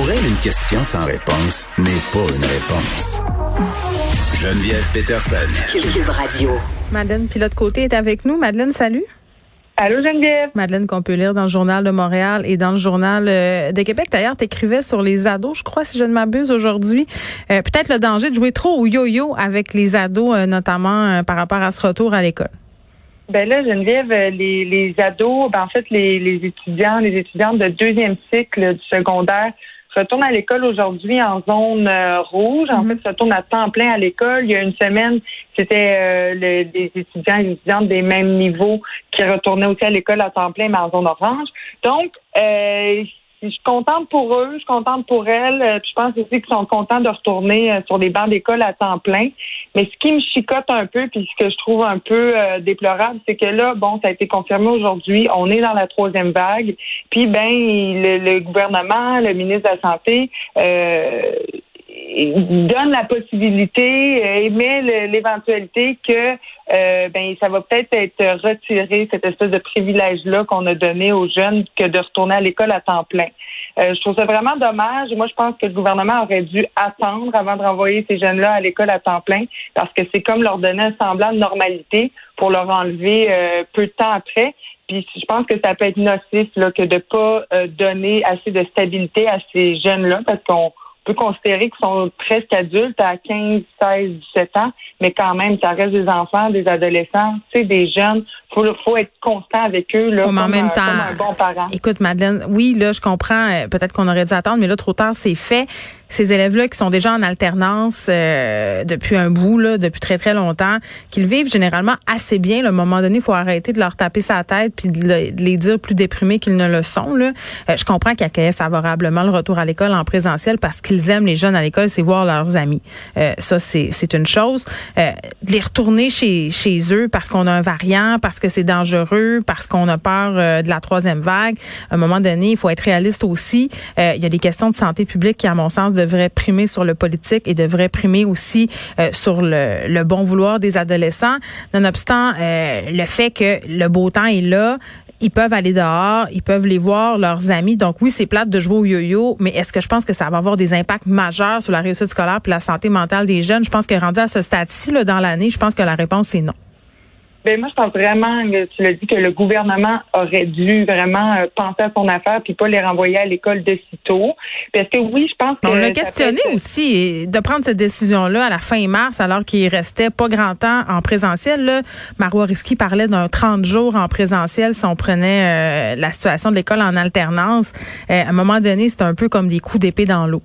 Pour elle, une question sans réponse n'est pas une réponse. Geneviève Peterson. Cube Radio. Madeleine Pilote-Côté est avec nous. Madeleine, salut. Allô Geneviève. Madeleine, qu'on peut lire dans le Journal de Montréal et dans le Journal euh, de Québec. D'ailleurs, tu écrivais sur les ados, je crois, si je ne m'abuse aujourd'hui. Euh, peut-être le danger de jouer trop au yo-yo avec les ados, euh, notamment par rapport à ce retour à l'école. Ben là, Geneviève, les, les ados, ben en fait, les, les étudiants, les étudiantes de deuxième cycle du secondaire retournent à l'école aujourd'hui en zone rouge. En mhm. fait, retournent à temps plein à l'école. Il y a une semaine, c'était euh, des étudiants et étudiantes des mêmes niveaux qui retournaient aussi à l'école à temps plein, mais en zone orange. Donc, euh, je suis contente pour eux, je suis contente pour elles. Euh, je pense aussi qu'ils sont contents de retourner euh, sur des bancs d'école à temps plein. Mais ce qui me chicote un peu, puis ce que je trouve un peu euh, déplorable, c'est que là, bon, ça a été confirmé aujourd'hui, on est dans la troisième vague. Puis, ben, le, gouvernement, le ministre de la Santé, donne la possibilité, émet l'éventualité que euh, ben ça va peut-être être retiré cette espèce de privilège-là qu'on a donné aux jeunes que de retourner à l'école à temps plein. Euh, je trouve ça vraiment dommage. Moi, je pense que le gouvernement aurait dû attendre avant de renvoyer ces jeunes-là à l'école à temps plein parce que c'est comme leur donner un semblant de normalité pour leur enlever euh, peu de temps après. Puis je pense que ça peut être nocif là, que de pas donner assez de stabilité à ces jeunes-là parce qu'on peut considérer qu'ils sont presque adultes à 15, 16, 17 ans, mais quand même, ça reste des enfants, des adolescents, tu sais, des jeunes. Faut, faut être constant avec eux, là, comme, en même temps, un bon parent. Écoute, Madeleine, oui, là, je comprends, euh, peut-être qu'on aurait dû attendre, mais là, trop tard, c'est fait ces élèves-là qui sont déjà en alternance euh, depuis un bout, là, depuis très très longtemps, qu'ils vivent généralement assez bien. À un moment donné, il faut arrêter de leur taper sa tête puis de, les dire plus déprimés qu'ils ne le sont. Là. Euh, je comprends qu'ils accueillent favorablement le retour à l'école en présentiel parce qu'ils aiment les jeunes à l'école, c'est voir leurs amis. Euh, ça, c'est, une chose. Euh, de les retourner chez, chez eux parce qu'on a un variant, parce que c'est dangereux, parce qu'on a peur de la troisième vague. À un moment donné, il faut être réaliste aussi. il y a des questions de santé publique qui, à mon sens, devrait primer sur le politique et devrait primer aussi euh, sur le, le, bon vouloir des adolescents. Nonobstant euh, le fait que le beau temps est là, ils peuvent aller dehors, ils peuvent les voir, leurs amis. Donc oui, c'est plate de jouer au yo-yo, mais est-ce que je pense que ça va avoir des impacts majeurs sur la réussite scolaire et la santé mentale des jeunes? Je pense que rendu à ce stade-ci dans l'année, je pense que la réponse est non. Ben moi, je pense vraiment, tu l'as dit, que le gouvernement aurait dû vraiment euh, penser à son affaire puis pas les renvoyer à l'école de sitôt. Parce que oui, je pense que. On l'a questionné aussi de prendre cette décision-là à la fin mars, alors qu'il restait pas grand temps en présentiel. Là. Marois Risky parlait d'un 30 jours en présentiel si on prenait euh, la situation de l'école en alternance. Euh, à un moment donné, c'est un peu comme des coups d'épée dans l'eau.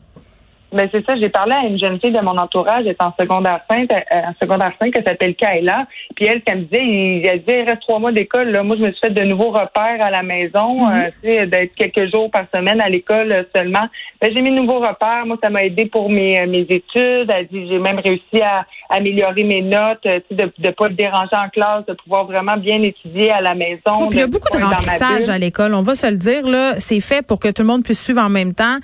Ben c'est ça, j'ai parlé à une jeune fille de mon entourage, elle est en secondaire 5, euh, en secondaire 5, elle s'appelle Kayla. Puis elle, elle me disait, il, elle disait, il reste trois mois d'école. Là. Moi, je me suis fait de nouveaux repères à la maison, mhm. euh, tu sais, d'être quelques jours par semaine à l'école euh, seulement. Ben, j'ai mis de nouveaux repères. Moi, ça m'a aidé pour mes, mes études. Elle dit, j'ai même réussi à améliorer mes notes, tu sais, de ne pas te déranger en classe, de pouvoir vraiment bien étudier à la maison. Oh, il y a beaucoup de remplissage à l'école. On va se le dire, là. C'est fait pour que tout le monde puisse suivre en même temps.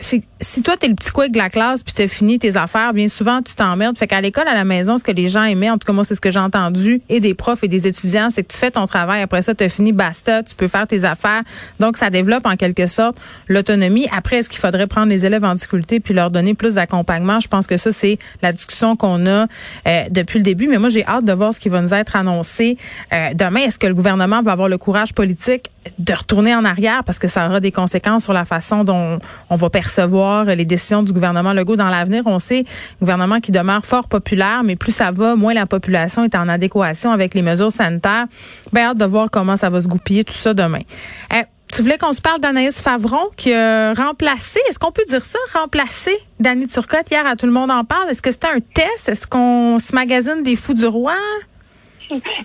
si toi, t'es le petit quoi de la classe puis tu as fini tes affaires, bien souvent tu t'emmerdes. Fait qu'à l'école, à la maison, ce que les gens aimaient, en tout cas moi c'est ce que j'ai entendu, et des profs et des étudiants, c'est que tu fais ton travail. Après ça, tu as fini, basta, tu peux faire tes affaires. Donc ça développe en quelque sorte l'autonomie. Après, est-ce qu'il faudrait prendre les élèves en difficulté puis leur donner plus d'accompagnement? Je pense que ça c'est la discussion qu'on a euh, depuis le début. Mais moi j'ai hâte de voir ce qui va nous être annoncé euh, demain. Est-ce que le gouvernement va avoir le courage politique de retourner en arrière? Parce que ça aura des conséquences sur la façon dont on va percevoir les décisions du gouvernement Legault dans l'avenir. On sait, gouvernement qui demeure fort populaire, mais plus ça va, moins la population est en adéquation avec les mesures sanitaires. Bien, hâte de voir comment ça va se goupiller tout ça demain. Eh, tu voulais qu'on se parle d'Anaïs Favron qui a remplacé, est-ce qu'on peut dire ça, remplacé Danny Turcotte? Hier à Tout le monde en parle. Est-ce que c'était un test? Est-ce qu'on se magasine des fous du roi?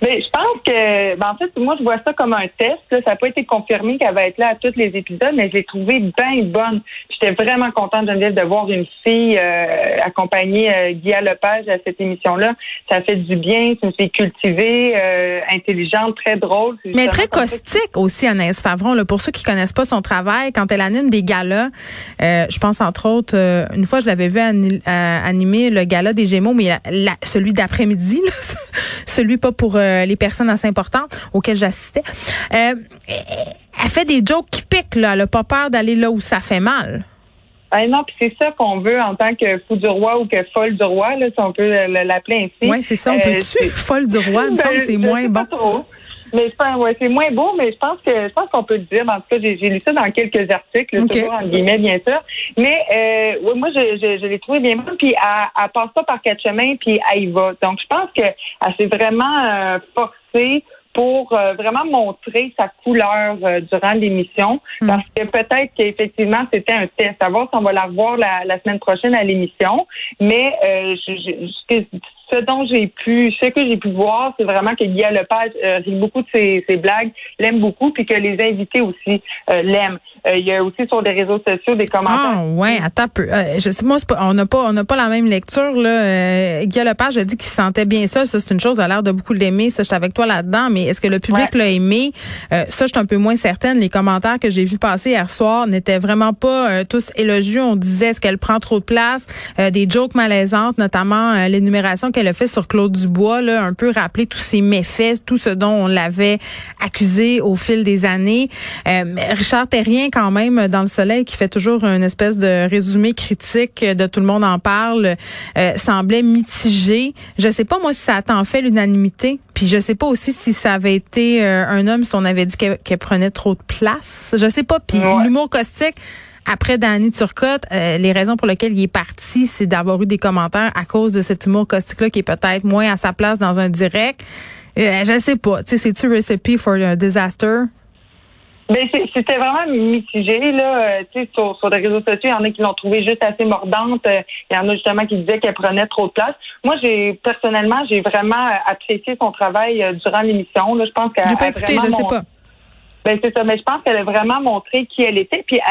Mais je pense que, ben, en fait, moi, je vois ça comme un test. Ça n'a pas été confirmé qu'elle va être là à tous les épisodes, mais je l'ai trouvée bien bonne. J'étais vraiment contente, Geneviève, de voir une fille euh, accompagner euh, Guy Lepage à cette émission-là. Ça fait du bien. C'est une fille cultivée, euh, intelligente, très drôle. Mais très caustique aussi, Anaïs Favron. Là, pour ceux qui connaissent pas son travail, quand elle anime des galas, je pense entre autres, une fois, je l'avais vu animer le gala des Gémeaux, mais celui d'après-midi, celui pas pour euh, les personnes assez importantes auxquelles j'assistais. Euh, elle fait des jokes qui piquent, là. Elle n'a pas peur d'aller là où ça fait mal. Ah non, puis c'est ça qu'on veut en tant que fou du roi ou que folle du roi, là, si on peut l'appeler ainsi. Oui, c'est ça, on peut euh, folle du roi, il me semble que c'est moins bon. Trop. Mais ouais, c'est moins beau, mais je pense que je pense qu'on peut le dire. En tout cas, j'ai lu ça dans quelques articles, toujours en guillemets, bien sûr. Mais euh, moi, je, je, je l'ai trouvé bien bon. Puis elle, elle passe pas par quatre chemins, puis elle y va. Donc, je pense qu'elle s'est vraiment euh, forcée pour euh, vraiment montrer sa couleur euh, durant l'émission. Hmm. Parce que peut-être qu'effectivement, c'était un test. À voir si on va la revoir la, la semaine prochaine à l'émission. Mais euh, je, je, ce dont j'ai pu, ce que j'ai pu voir, c'est vraiment que Guy Lepage euh, rit beaucoup de ses, ses blagues, l'aime beaucoup, puis que les invités aussi euh, l'aiment. Euh, il y a aussi sur les réseaux sociaux des commentaires. Ah ouais, attends peu. je sais, moi, pas, on n'a pas, on n'a pas la même lecture là. Guy Lepage a dit qu'il se sentait bien seul. Ça, c'est une chose. a l'air de beaucoup l'aimer. Ça, je suis avec toi là-dedans. Mais est-ce que le public l'a aimé? Ça, je suis un peu moins certaine. Les commentaires que j'ai vus passer hier soir n'étaient vraiment pas tous élogieux. On disait est-ce qu'elle prend trop de place, des jokes malaisantes, notamment l'énumération qu'elle a fait sur Claude Dubois, là, un peu rappeler tous ses méfaits, tout ce dont on l'avait accusé au fil des années. Euh, Richard Terrien, quand même, dans le Soleil, qui fait toujours une espèce de résumé critique de tout le monde en parle, euh, semblait mitigé. Je sais pas moi si ça a tant fait l'unanimité, puis je sais pas aussi si ça avait été euh, un homme si on avait dit qu'elle prenait trop de place. Je sais pas. Puis l'humour caustique après Danny Turcotte, euh, les raisons pour lesquelles il est parti, c'est d'avoir eu des commentaires à cause de cet humour caustique-là qui est peut-être moins à sa place dans un direct. Euh, je sais pas. Tu sais, c'est-tu recipe for a disaster? Ben, c'était vraiment mitigé là. Euh, tu sais, sur, sur les réseaux sociaux, il y en a qui l'ont trouvé juste assez mordante. Euh, il y en a justement qui disaient qu'elle prenait trop de place. Moi, j'ai personnellement, j'ai vraiment apprécié son travail durant l'émission. Là, je pense qu'elle a écouté, je sais pas. Ben c'est ça, mais je pense qu'elle a vraiment montré qui elle était. Puis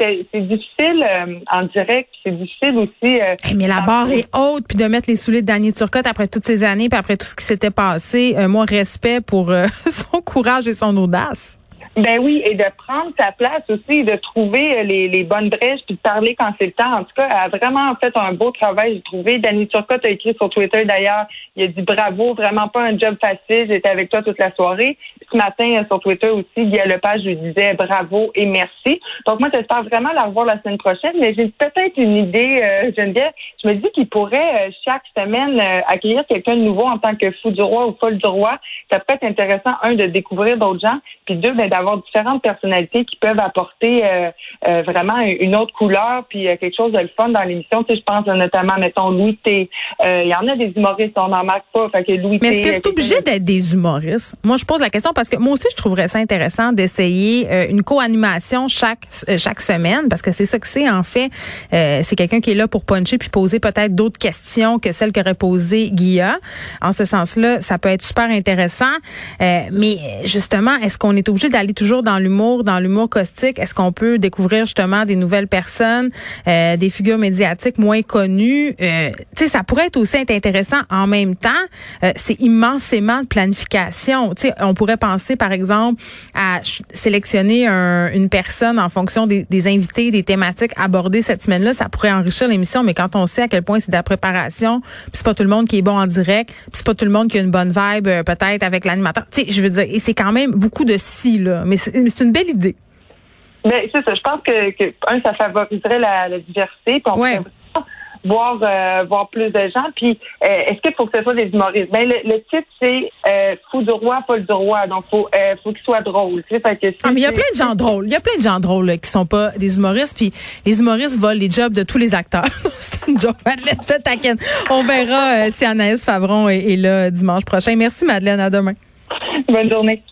c'est difficile euh, en direct, c'est difficile aussi. Euh, mais la barre est haute, puis de mettre les souliers de Daniel Turcotte après toutes ces années, puis après tout ce qui s'était passé, euh, moi respect pour son courage et son audace. Ben oui, et de prendre sa place aussi, de trouver les, les bonnes brèches, puis de parler quand c'est le temps. En tout cas, elle a vraiment fait un beau travail, j'ai trouvé. Danny Turcotte a écrit sur Twitter d'ailleurs, il a dit bravo, vraiment pas un job facile, j'étais avec toi toute la soirée. Ce matin, euh, sur Twitter aussi, Guy Lepage lui disait bravo et merci. Donc moi, j'espère vraiment la revoir la semaine prochaine, mais j'ai peut-être une idée, euh, Geneviève. Je me dis qu'il pourrait euh, chaque semaine accueillir quelqu'un de nouveau en tant que fou du roi ou folle du roi. Ça peut être intéressant, un, de découvrir d'autres gens, puis deux, ben, d'avoir différentes personnalités qui peuvent apporter euh, euh, vraiment une autre couleur puis euh, quelque chose de le fun dans l'émission. Tu sais, je pense notamment, mettons, Louis T. Il y en a des humoristes, on n'en marque pas. Fait que Louis Mais est-ce que c'est obligé d'être des humoristes? Moi, je pose la question parce que moi aussi, je trouverais ça intéressant d'essayer une co-animation chaque chaque semaine parce que c'est ça que c'est en fait. c'est quelqu'un qui est là pour puncher puis poser peut-être d'autres questions que celles qu'aurait posées Guilla. En ce sens-là, ça peut être super intéressant. mais justement, est-ce qu'on est obligé d'aller toujours dans l'humour, dans l'humour caustique, est-ce qu'on peut découvrir justement des nouvelles personnes, euh, des figures médiatiques moins connues? Euh, tu sais, ça pourrait être aussi intéressant en même temps. Euh, c'est immensément de planification. Tu sais, on pourrait penser par exemple à sélectionner une personne en fonction des, des, invités, des thématiques abordées cette semaine-là. Ça pourrait enrichir l'émission, mais quand on sait à quel point c'est de la préparation, puis c'est pas tout le monde qui est bon en direct, puis c'est pas tout le monde qui a une bonne vibe peut-être avec l'animateur. Tu sais, je veux dire, et c'est quand même beaucoup de si là. Mais c'est une belle idée. Mais c'est ça. Je pense que, que, un, ça favoriserait la, la diversité. Puis on ouais. Voir euh, voir plus de gens. Puis euh, est-ce qu'il faut que ce soit des humoristes? Ben le, titre c'est euh, fou du roi, pas du roi. Donc faut euh, faut qu'il soit drôle. Tu sais, fait que ah, mais il y a plein de gens drôles. Il y a plein de gens drôles là, qui sont pas des humoristes. Puis les humoristes volent les jobs de tous les acteurs. c'est une joke, Madeleine. Je. On verra si Anaïs Favron est là dimanche prochain. Merci Madeleine. À demain. Bonne journée.